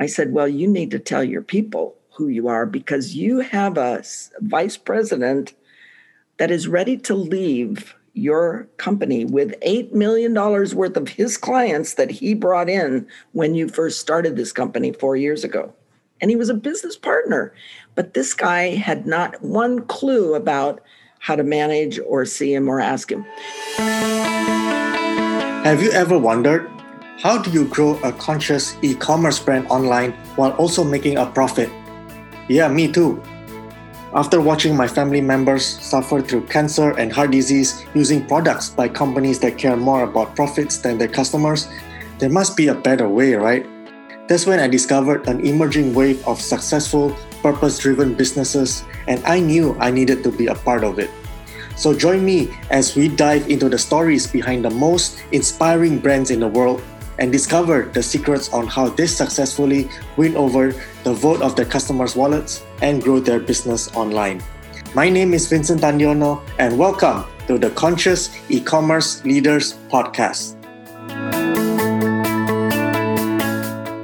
I said, Well, you need to tell your people who you are because you have a vice president that is ready to leave your company with $8 million worth of his clients that he brought in when you first started this company four years ago. And he was a business partner. But this guy had not one clue about how to manage or see him or ask him. Have you ever wondered how do you grow a conscious e commerce brand online while also making a profit? Yeah, me too. After watching my family members suffer through cancer and heart disease using products by companies that care more about profits than their customers, there must be a better way, right? That's when I discovered an emerging wave of successful, purpose driven businesses, and I knew I needed to be a part of it. So join me as we dive into the stories behind the most inspiring brands in the world and discover the secrets on how they successfully win over the vote of their customers' wallets and grow their business online. My name is Vincent Tandiono, and welcome to the Conscious E-commerce Leaders Podcast.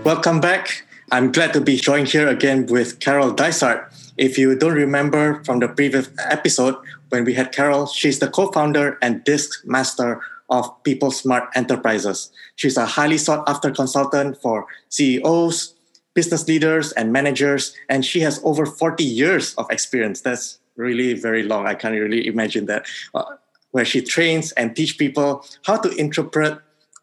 Welcome back. I'm glad to be joined here again with Carol Dysart. If you don't remember from the previous episode, when we had Carol, she's the co-founder and disc master of People Smart Enterprises. She's a highly sought after consultant for CEOs, business leaders, and managers, and she has over 40 years of experience. That's really very long. I can't really imagine that. Uh, where she trains and teach people how to interpret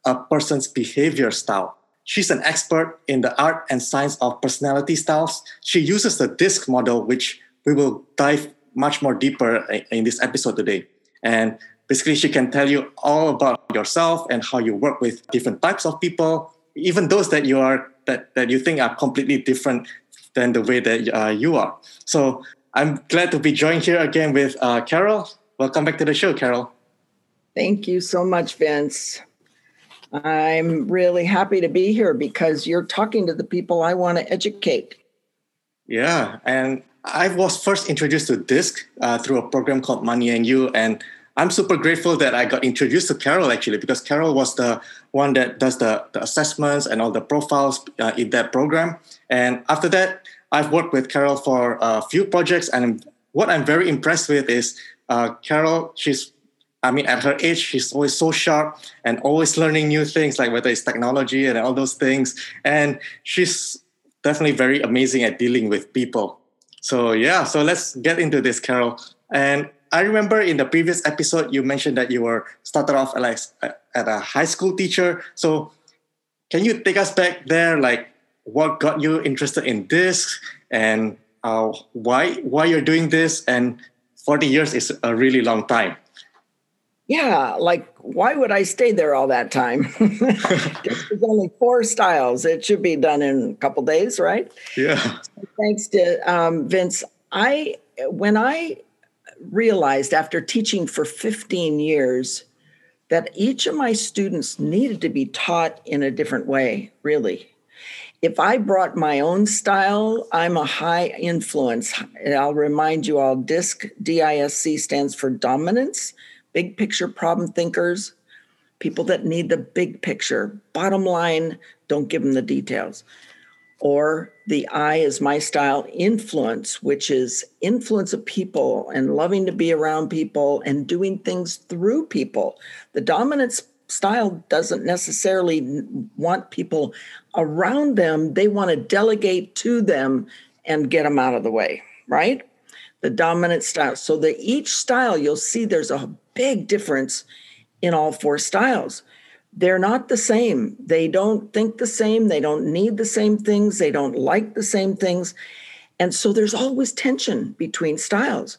a person's behavior style. She's an expert in the art and science of personality styles. She uses the DISC model, which we will dive much more deeper in this episode today. And basically she can tell you all about yourself and how you work with different types of people. Even those that you are that, that you think are completely different than the way that uh, you are. So i'm glad to be joined here again with uh, carol. Welcome back to the show carol. Thank you so much vince. I'm really happy to be here because you're talking to the people i want to educate. Yeah and i was first introduced to disc uh, through a program called money and you and I'm super grateful that I got introduced to Carol actually because Carol was the one that does the, the assessments and all the profiles uh, in that program. And after that, I've worked with Carol for a few projects. And what I'm very impressed with is uh, Carol, she's, I mean, at her age, she's always so sharp and always learning new things, like whether it's technology and all those things. And she's definitely very amazing at dealing with people. So, yeah, so let's get into this, Carol. And I remember in the previous episode you mentioned that you were started off like at a high school teacher. So can you take us back there? Like what got you interested in this and uh, why why you're doing this? And 40 years is a really long time. Yeah, like why would I stay there all that time? There's only four styles. It should be done in a couple days, right? Yeah. Thanks to um, Vince. I when I realized after teaching for 15 years that each of my students needed to be taught in a different way, really. If I brought my own style, I'm a high influence. I'll remind you all DISC, D I S C stands for dominance, big picture problem thinkers, people that need the big picture. Bottom line, don't give them the details or the I is my style influence, which is influence of people and loving to be around people and doing things through people. The dominant style doesn't necessarily want people around them, they want to delegate to them and get them out of the way, right? The dominant style. So the each style you'll see there's a big difference in all four styles they're not the same. They don't think the same. They don't need the same things. They don't like the same things. And so there's always tension between styles.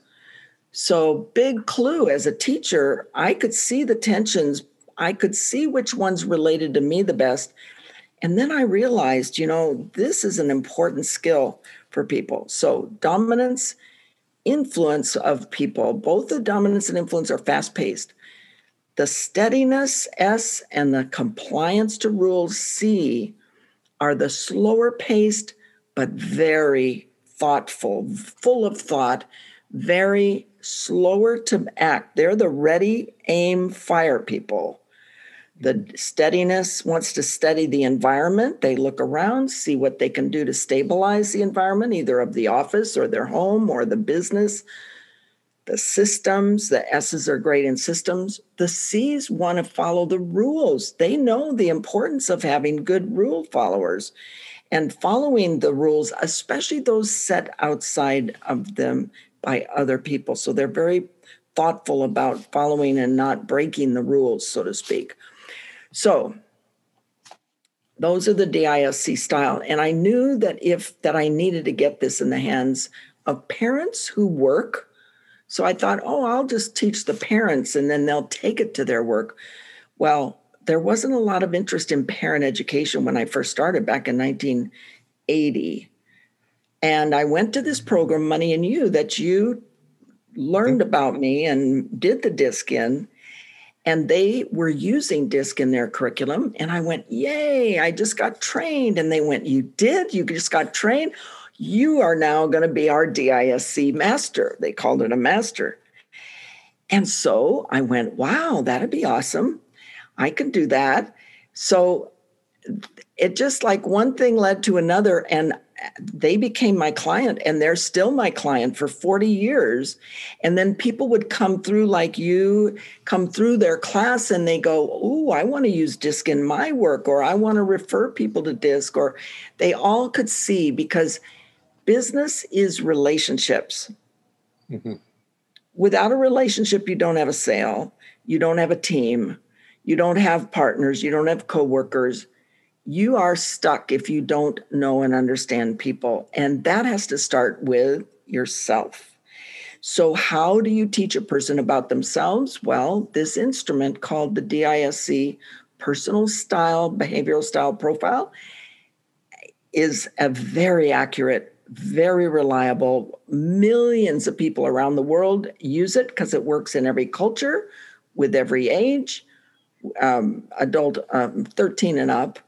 So, big clue as a teacher, I could see the tensions. I could see which ones related to me the best. And then I realized, you know, this is an important skill for people. So, dominance, influence of people, both the dominance and influence are fast paced. The steadiness, S, and the compliance to rules, C, are the slower paced, but very thoughtful, full of thought, very slower to act. They're the ready, aim, fire people. The steadiness wants to study the environment. They look around, see what they can do to stabilize the environment, either of the office or their home or the business. The systems, the S's are great in systems. The C's want to follow the rules. They know the importance of having good rule followers and following the rules, especially those set outside of them by other people. So they're very thoughtful about following and not breaking the rules, so to speak. So those are the DISC style. And I knew that if that I needed to get this in the hands of parents who work. So I thought, oh, I'll just teach the parents and then they'll take it to their work. Well, there wasn't a lot of interest in parent education when I first started back in 1980. And I went to this program, Money and You, that you learned mm-hmm. about me and did the disc in and they were using disc in their curriculum and i went yay i just got trained and they went you did you just got trained you are now going to be our disc master. They called it a master. And so i went wow that'd be awesome. I could do that. So it just like one thing led to another and uh, they became my client and they're still my client for 40 years. And then people would come through like you come through their class and they go oh i want to use disc in my work or i want to refer people to disc or they all could see because business is relationships mm-hmm. without a relationship you don't have a sale you don't have a team you don't have partners you don't have coworkers you are stuck if you don't know and understand people. And that has to start with yourself. So, how do you teach a person about themselves? Well, this instrument called the DISC Personal Style Behavioral Style Profile is a very accurate, very reliable. Millions of people around the world use it because it works in every culture, with every age, um, adult um, 13 and up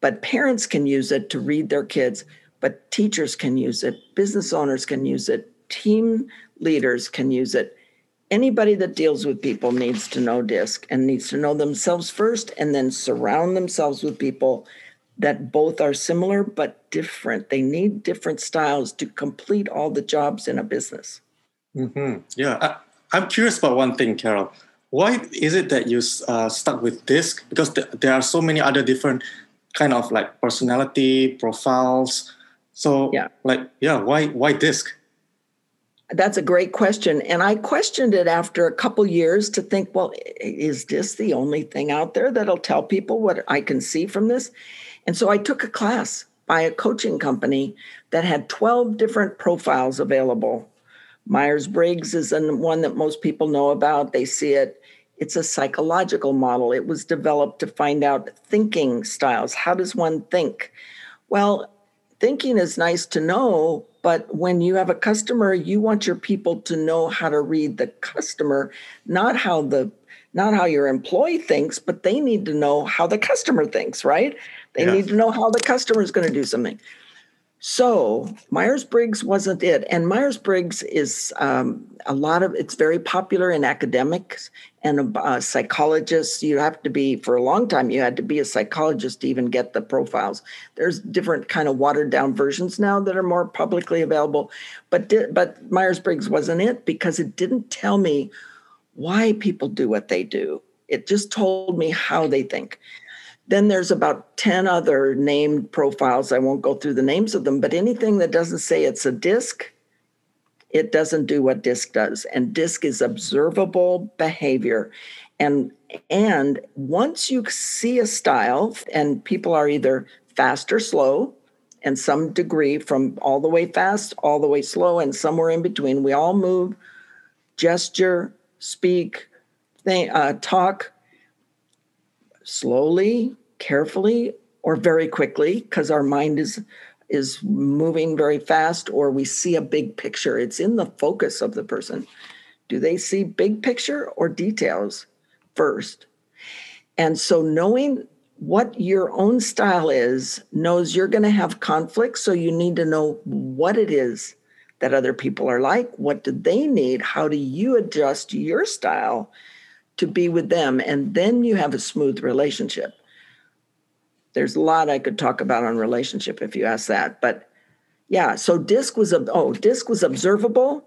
but parents can use it to read their kids, but teachers can use it, business owners can use it, team leaders can use it. Anybody that deals with people needs to know DISC and needs to know themselves first and then surround themselves with people that both are similar but different. They need different styles to complete all the jobs in a business. Mm-hmm. Yeah, I, am curious about one thing, Carol. Why is it that you uh, stuck with DISC? Because th- there are so many other different kind of like personality profiles. So yeah, like yeah, why why disc? That's a great question. And I questioned it after a couple years to think, well, is this the only thing out there that'll tell people what I can see from this? And so I took a class by a coaching company that had 12 different profiles available. Myers Briggs is one that most people know about. They see it it's a psychological model. It was developed to find out thinking styles. How does one think? Well, thinking is nice to know, but when you have a customer, you want your people to know how to read the customer, not how the not how your employee thinks, but they need to know how the customer thinks, right? They yeah. need to know how the customer is going to do something. So Myers Briggs wasn't it, and Myers Briggs is um, a lot of. It's very popular in academics and uh, psychologists. You have to be for a long time. You had to be a psychologist to even get the profiles. There's different kind of watered down versions now that are more publicly available, but di- but Myers Briggs wasn't it because it didn't tell me why people do what they do. It just told me how they think. Then there's about 10 other named profiles. I won't go through the names of them, but anything that doesn't say it's a disc, it doesn't do what disc does. And disc is observable behavior. And and once you see a style and people are either fast or slow, and some degree from all the way fast, all the way slow, and somewhere in between, we all move, gesture, speak, think, uh, talk slowly, carefully or very quickly because our mind is is moving very fast or we see a big picture. It's in the focus of the person. Do they see big picture or details first? And so knowing what your own style is knows you're going to have conflict so you need to know what it is that other people are like what do they need how do you adjust your style to be with them, and then you have a smooth relationship. There's a lot I could talk about on relationship if you ask that, but yeah. So disc was oh disc was observable,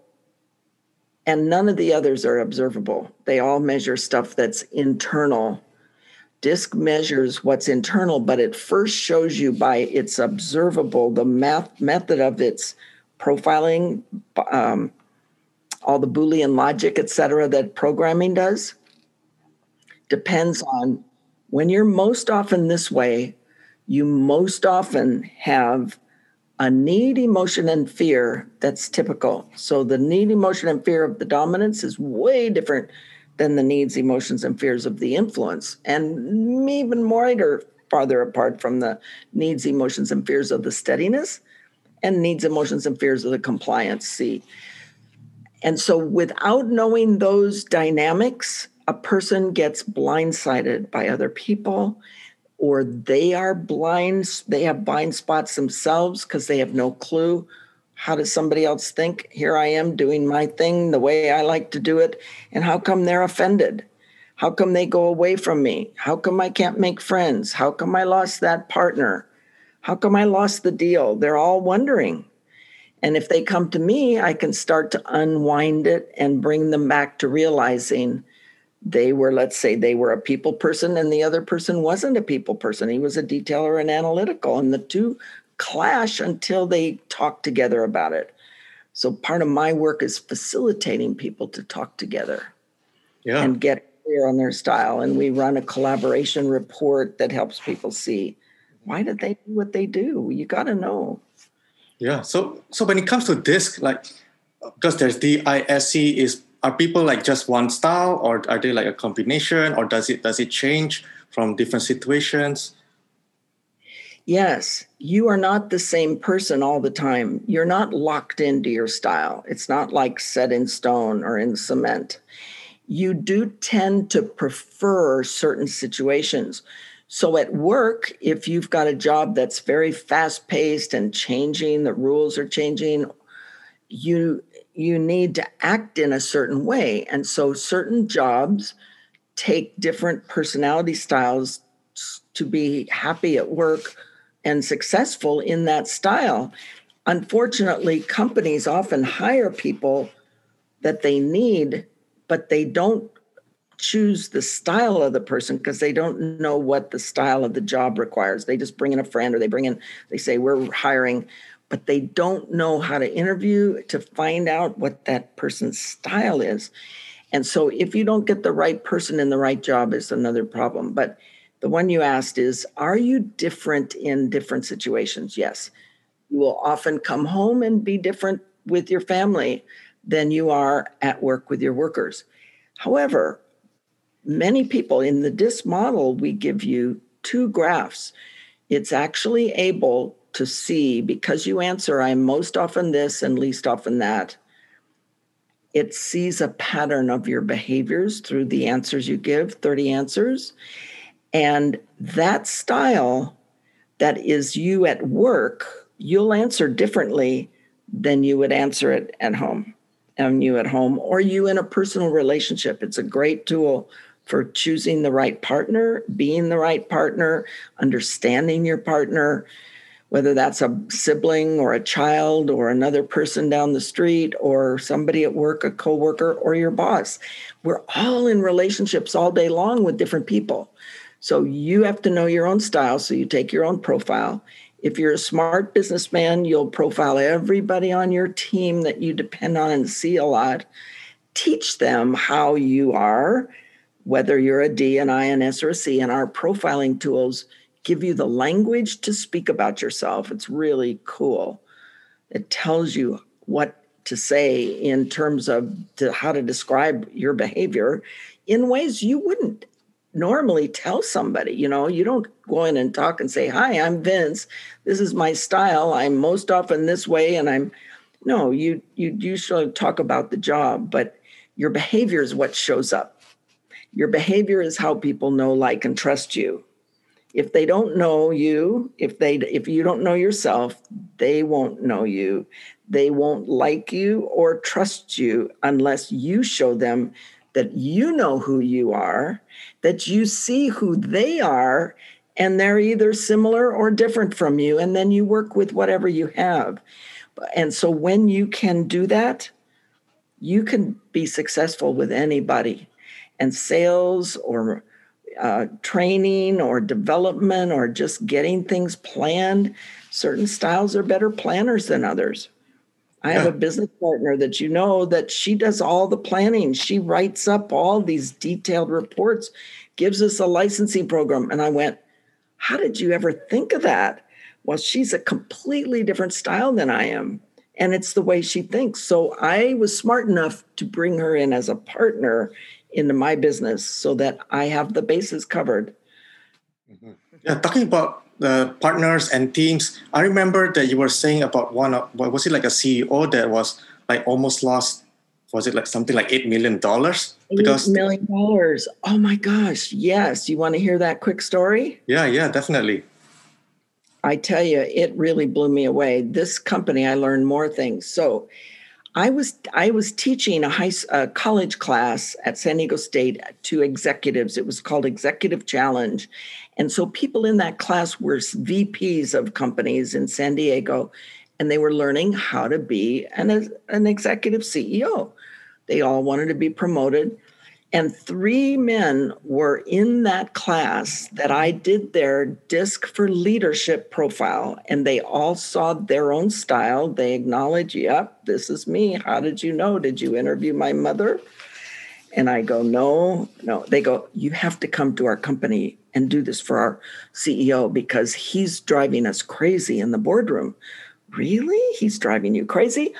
and none of the others are observable. They all measure stuff that's internal. DISC measures what's internal, but it first shows you by its observable, the math method of its profiling, um, all the Boolean logic, et cetera, that programming does, depends on when you're most often this way, you most often have a need, emotion, and fear that's typical. So the need, emotion, and fear of the dominance is way different than the needs, emotions, and fears of the influence, and even or farther apart from the needs, emotions, and fears of the steadiness and needs, emotions, and fears of the compliance See, And so without knowing those dynamics, a person gets blindsided by other people or they are blind, they have blind spots themselves because they have no clue. How does somebody else think? Here I am doing my thing the way I like to do it. And how come they're offended? How come they go away from me? How come I can't make friends? How come I lost that partner? How come I lost the deal? They're all wondering. And if they come to me, I can start to unwind it and bring them back to realizing they were let's say they were a people person and the other person wasn't a people person. He was a detailer and analytical and the two clash until they talk together about it. So part of my work is facilitating people to talk together yeah. and get clear on their style and we run a collaboration report that helps people see why did they do what they do? You got to know. Yeah so so when it comes to disc like because there's disc is are people like just one style or are they like a combination or does it does it change from different situations? Yes. You are not the same person all the time. You're not locked into your style. It's not like set in stone or in cement. You do tend to prefer certain situations. So at work if you've got a job that's very fast paced and changing the rules are changing you you need to act in a certain way. And so certain jobs take different personality styles to be happy at work and successful in that style. Unfortunately, companies often hire people that they need, but they don't choose the style of the person because they don't know what the style of the job requires. They just bring in a friend or they bring in, they say, We're hiring but they don't know how to interview to find out what that person's style is. And so if you don't get the right person in the right job is another problem. But the one you asked is are you different in different situations? Yes. You will often come home and be different with your family than you are at work with your workers. However, many people in the DIS model, we give you two graphs. It's actually able to see because you answer, I'm most often this and least often that. It sees a pattern of your behaviors through the answers you give, 30 answers. And that style that is you at work, you'll answer differently than you would answer it at home and you at home or you in a personal relationship. It's a great tool for choosing the right partner, being the right partner, understanding your partner, whether that's a sibling or a child or another person down the street or somebody at work, a coworker or your boss. We're all in relationships all day long with different people. So you have to know your own style. So you take your own profile. If you're a smart businessman, you'll profile everybody on your team that you depend on and see a lot. Teach them how you are, whether you're a D, an S, or a C, and our profiling tools give you the language to speak about yourself. It's really cool. It tells you what to say in terms of to how to describe your behavior in ways you wouldn't normally tell somebody. You know, you don't go in and talk and say, Hi, I'm Vince. This is my style. I'm most often this way. And I'm no, you you usually talk about the job, but your behavior is what shows up. Your behavior is how people know, like, and trust you if they don't know you if they if you don't know yourself they won't know you they won't like you or trust you unless you show them that you know who you are, that you see who they are, and they're either similar or different from you. And then you work with whatever you have. And so when you can do that, you can be successful with anybody. And sales or uh, training or development or just getting things planned, certain styles are better planners than others. I have a business partner that you know that she does all the planning. She writes up all these detailed reports, gives us a licensing program. And I went, How did you ever think of that? Well, she's a completely different style than I am. And it's the way she thinks. So I was smart enough to bring her in as a partner into my business so that I have the bases covered. Mm-hmm. Yeah, talking about the partners and teams. I remember that you were saying about one of what was it like a CEO that was like almost lost was it like something like eight million dollars? Because eight million dollars. Oh my gosh. Yes. You want to hear that quick story? Yeah, yeah, definitely. I tell you, it really blew me away. This company, I learned more things. So I was I was teaching a high a college class at San Diego State to executives. It was called Executive Challenge, and so people in that class were VPs of companies in San Diego, and they were learning how to be an an executive CEO. They all wanted to be promoted, and three men were in that class that I did their disc for leadership profile, and they all saw their own style. They acknowledged, yep, this is me. How did you know? Did you interview my mother? And I go, no, no. They go, you have to come to our company and do this for our CEO because he's driving us crazy in the boardroom. Really? He's driving you crazy?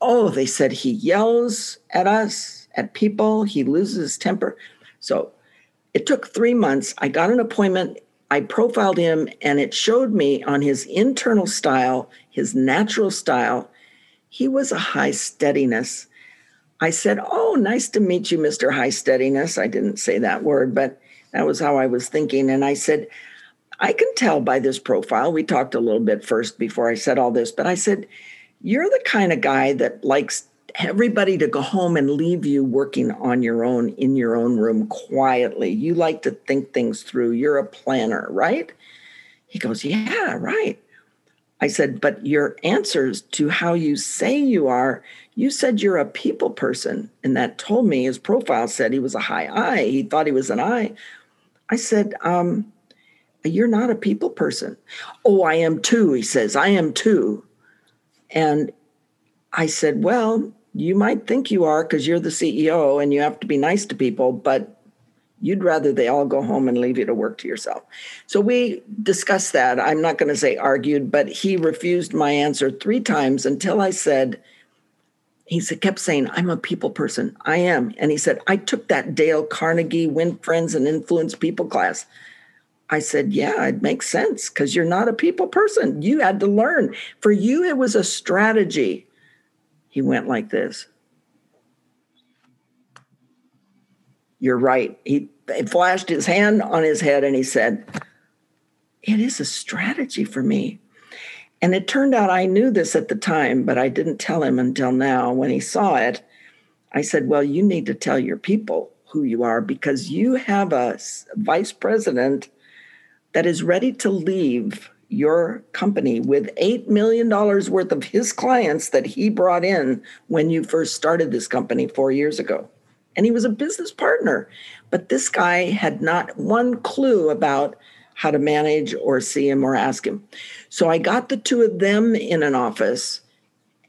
Oh, they said he yells at us at people. He loses his temper. So it took three months. I got an appointment. I profiled him, and it showed me on his internal style, his natural style, he was a high steadiness. I said, Oh, nice to meet you, Mr. High Steadiness. I didn't say that word, but that was how I was thinking. And I said, I can tell by this profile. We talked a little bit first before I said all this, but I said, You're the kind of guy that likes everybody to go home and leave you working on your own in your own room quietly. You like to think things through. You're a planner, right? He goes, Yeah, right. I said, But your answers to how you say you are, you said you're a people person. And that told me his profile said he was a high I. He thought he was an I. I said, um, You're not a people person. Oh, I am too, he says. I am too. And I said, Well, you might think you are because you're the CEO and you have to be nice to people, but you'd rather they all go home and leave you to work to yourself. So we discussed that. I'm not going to say argued, but he refused my answer three times until I said, he said, kept saying, I'm a people person. I am. And he said, I took that Dale Carnegie Win Friends and Influence People class. I said, Yeah, it makes sense because you're not a people person. You had to learn. For you, it was a strategy he went like this. You're right. He, he flashed his hand on his head and he said, It is a strategy for me. And it turned out I knew this at the time, but I didn't tell him until now. When he saw it, I said, Well, you need to tell your people who you are because you have a vice president that is ready to leave your company with $8 million worth of his clients that he brought in when you first started this company four years ago. And he was a business partner. But this guy had not one clue about how to manage or see him or ask him. So I got the two of them in an office.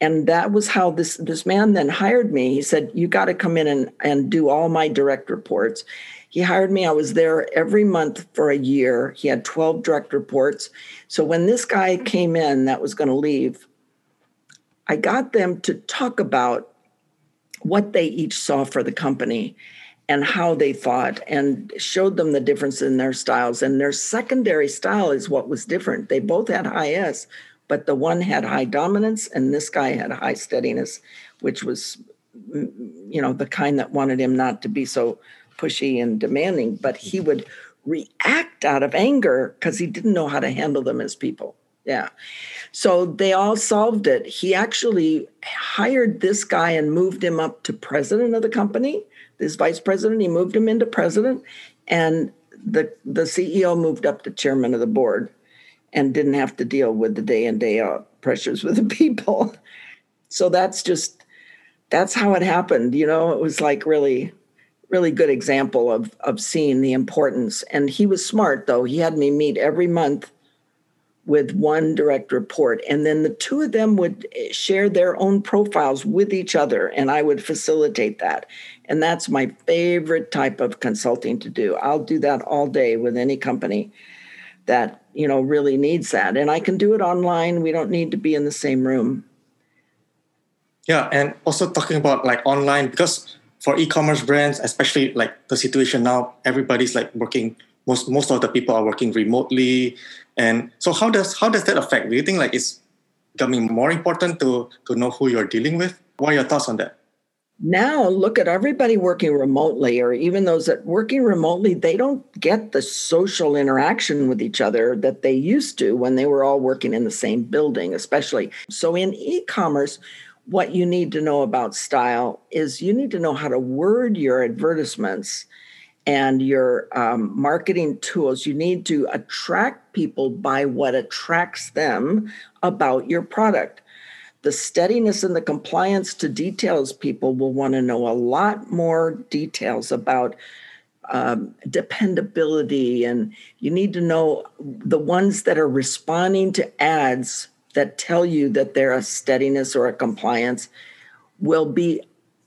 And that was how this, this man then hired me. He said, You got to come in and, and do all my direct reports. He hired me. I was there every month for a year. He had 12 direct reports. So when this guy came in that was going to leave, I got them to talk about what they each saw for the company and how they thought and showed them the difference in their styles. And their secondary style is what was different. They both had high S, but the one had high dominance and this guy had high steadiness, which was, mm, you know, the kind that wanted him not to be so pushy and demanding, but he mm-hmm. would react out of anger because he didn't know how to handle them as people. Yeah. So they all solved it. He actually hired this guy and moved him up to president of the company his vice president. He moved him into president, and the the CEO moved up to chairman of the board, and didn't have to deal with the day in day out pressures with the people. So that's just that's how it happened. You know, it was like really really good example of of seeing the importance. And he was smart though. He had me meet every month with one direct report and then the two of them would eh, share their own profiles with each other and I would facilitate that. And that's my favorite type of consulting to do. I'll do that all day with any company that, you know, really needs that. And I can do it online. We don't need to be in the same room. Yeah, and also talking about like online because for e-commerce brands, especially like the situation now, everybody's like working. Most most of the people are working remotely, and so how does how does that affect? Do you think like it's becoming more important to to know who you're dealing with? What are your thoughts on that? Now look at everybody working remotely, or even those that working remotely, they don't get the social interaction with each other that they used to when they were all working in the same building, especially. So in e-commerce, what you need to know about style is you need to know how to word your advertisements and your um, marketing tools. You need to attract people by what attracts them about your product. The steadiness and the compliance to details people will want to know a lot more details about um, dependability, and you need to know the ones that are responding to ads that tell you that they're a steadiness or a compliance will be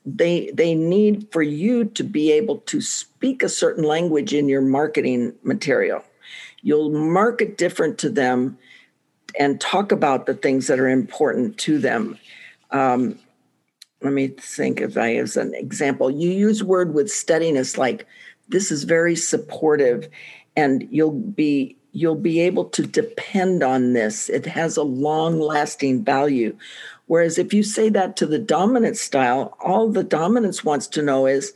they they need for you to be able to speak a certain language in your marketing material. You'll market different to them and talk about the things that are important to them. Um, let me think if i as an example. You use word with steadiness like this is very supportive and you'll be you'll be able to depend on this. It has a long lasting value. Whereas if you say that to the dominant style, all the dominance wants to know is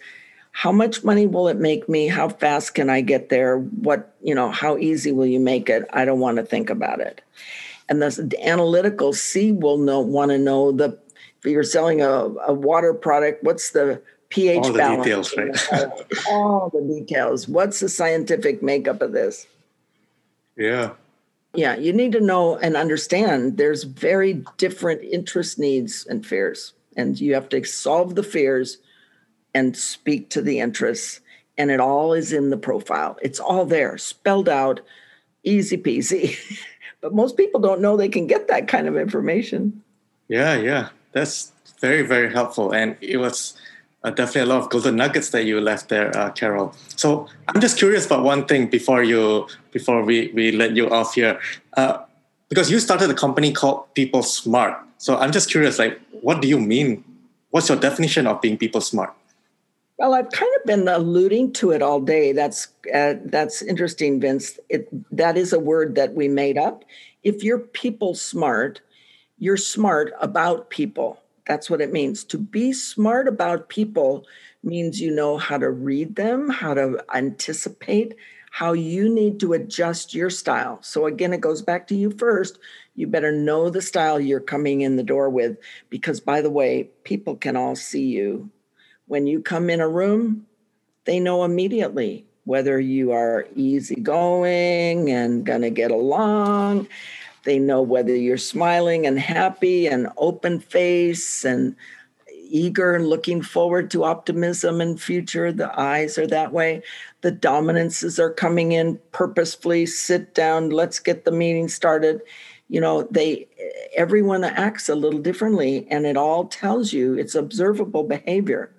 how much money will it make me? How fast can I get there? What, you know, how easy will you make it? I don't want to think about it. And the analytical C will know, want to know the, if you're selling a, a water product, what's the pH all the balance? Details, right? all the details. What's the scientific makeup of this? Yeah. Yeah, you need to know and understand there's very different interest needs and fears. And you have to solve the fears and speak to the interests. And it all is in the profile. It's all there, spelled out, easy peasy. but most people don't know they can get that kind of information. Yeah, yeah. That's very, very helpful. And it was uh, definitely a lot of golden nuggets that you left there, uh, Carol. So I'm just curious about one thing before you before we we let you off here, uh, because you started a company called People Smart. So I'm just curious, like, what do you mean? What's your definition of being people smart? Well, I've kind of been alluding to it all day. That's uh, that's interesting, Vince. It that is a word that we made up. If you're people smart, you're smart about people that's what it means. To be smart about people means you know how to read them, how to anticipate, how you need to adjust your style. So, again, it goes back to you first. You better know the style you're coming in the door with, because by the way, people can all see you. When you come in a room, they know immediately whether you are easygoing and going to get along they know whether you're smiling and happy and open face and eager and looking forward to optimism and future. The eyes are that way. The dominances are coming in purposefully. Sit down. Let's get the meeting started. You know, they everyone acts a little differently, and it all tells you it's observable behavior.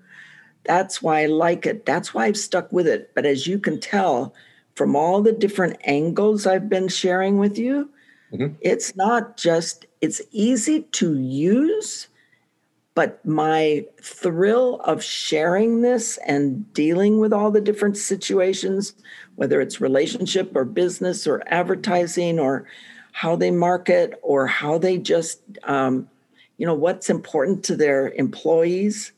That's why I like it. That's why I've stuck with it. But as you can tell from all the different angles I've been sharing with you, Mm-hmm. It's not just, it's easy to use, but my thrill of sharing this and dealing with all the different situations, whether it's relationship or business or advertising or how they market or how they just, um, you know, what's important to their employees,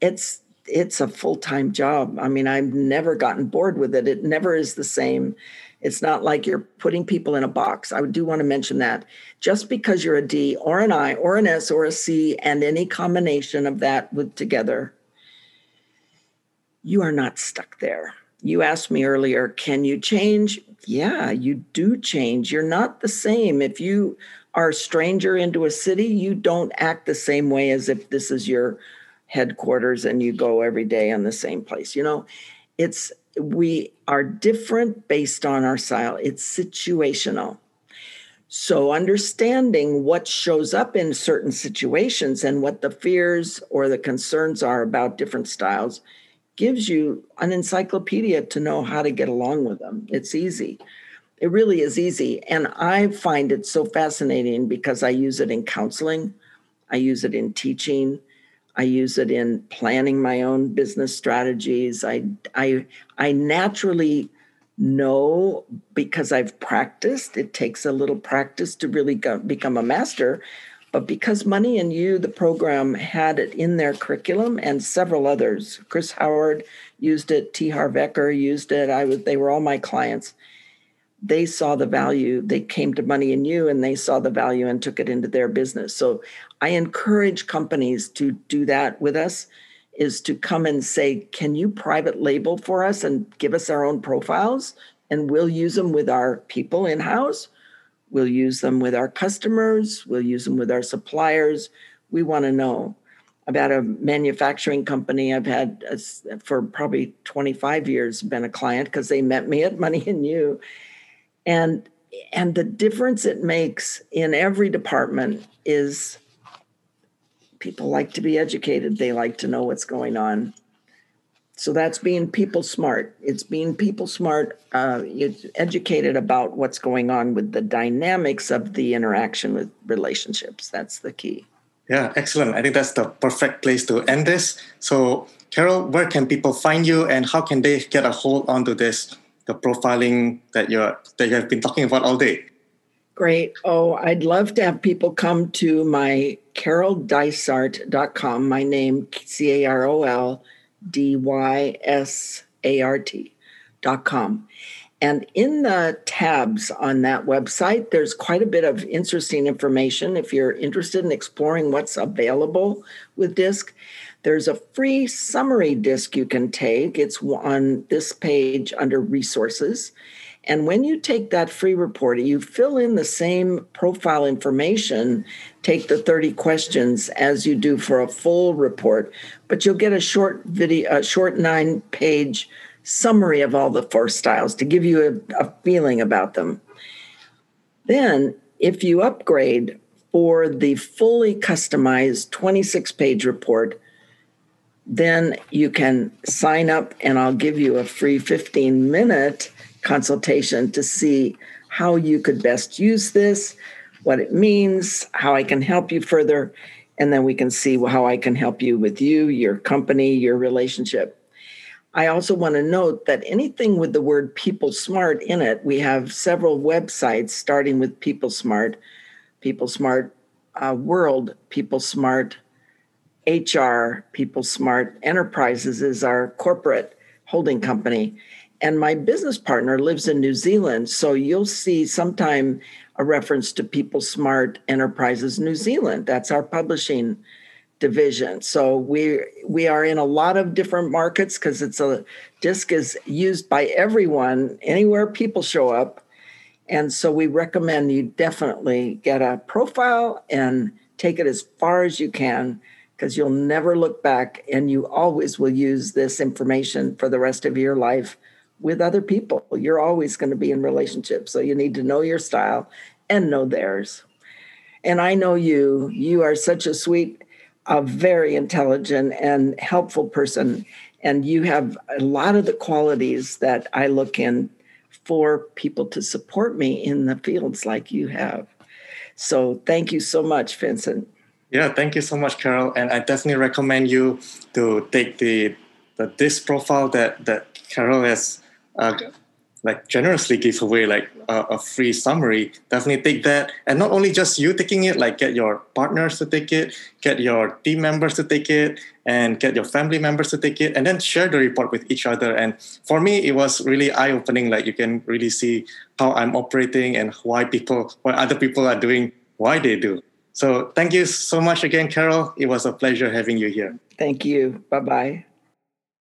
it's it's a full-time job. I mean, I've never gotten bored with it. It never is the same it's not like you're putting people in a box. I do want to mention that. Just because you're a D or an I or an S or a C and any combination of that with together, you are not stuck there. You asked me earlier, can you change? Yeah, you do change. You're not the same. If you are a stranger into a city, you don't act the same way as if this is your headquarters and you go every day in the same place. You know, it's we are different based on our style. It's situational. So, understanding what shows up in certain situations and what the fears or the concerns are about different styles gives you an encyclopedia to know how to get along with them. It's easy. It really is easy. And I find it so fascinating because I use it in counseling, I use it in teaching, I use it in planning my own business strategies. I, I, I naturally know because I've practiced. It takes a little practice to really go, become a master. But because Money and You, the program, had it in their curriculum and several others, Chris Howard used it, T. Harv Eker used it. I was, they were all my clients. They saw the value. They came to Money and You and they saw the value and took it into their business. So I encourage companies to do that with us is to come and say, Can you private label for us and give us our own profiles? And we'll use them with our people in house. We'll use them with our customers. We'll use them with our suppliers. We want to know about a manufacturing company I've had for probably 25 years been a client because they met me at Money and You. And and the difference it makes in every department is people like to be educated, they like to know what's going on. So that's being people smart. It's being people smart, uh, educated about what's going on with the dynamics of the interaction with relationships. That's the key. Yeah, excellent. I think that's the perfect place to end this. So, Carol, where can people find you, and how can they get a hold onto this, the profiling that you're that you have been talking about all day? Great. Oh, I'd love to have people come to my caroldysart.com, my name, C A R O L D Y S A R T.com. And in the tabs on that website, there's quite a bit of interesting information. If you're interested in exploring what's available with DISC, there's a free summary disc you can take. It's on this page under resources. And when you take that free report, you fill in the same profile information, take the 30 questions as you do for a full report, but you'll get a short video, a short nine page summary of all the four styles to give you a, a feeling about them. Then, if you upgrade for the fully customized 26 page report, then you can sign up and I'll give you a free 15 minute consultation to see how you could best use this, what it means, how I can help you further, and then we can see how I can help you with you, your company, your relationship. I also want to note that anything with the word people smart in it, we have several websites starting with people smart, people smart uh, world, people smart HR, people smart enterprises is our corporate holding company. And my business partner lives in New Zealand. So you'll see sometime a reference to People Smart Enterprises New Zealand. That's our publishing division. So we we are in a lot of different markets because it's a disc is used by everyone anywhere people show up. And so we recommend you definitely get a profile and take it as far as you can because you'll never look back and you always will use this information for the rest of your life with other people. You're always going to be in relationships. So you need to know your style and know theirs. And I know you. You are such a sweet, a very intelligent and helpful person. And you have a lot of the qualities that I look in for people to support me in the fields like you have. So thank you so much, Vincent. Yeah, thank you so much, Carol. And I definitely recommend you to take the the this profile that that Carol has uh, like generously give away like a, a, free summary definitely take that. And not only just you taking it like get your partners to take it get your team members to take it and get your family members to take it and then share the report with each other. And for me it was really eye-opening like you can really see how i'm operating and why people why other people are doing why they do. So thank you so much again carol. It was a pleasure having you here. Thank you. Bye-bye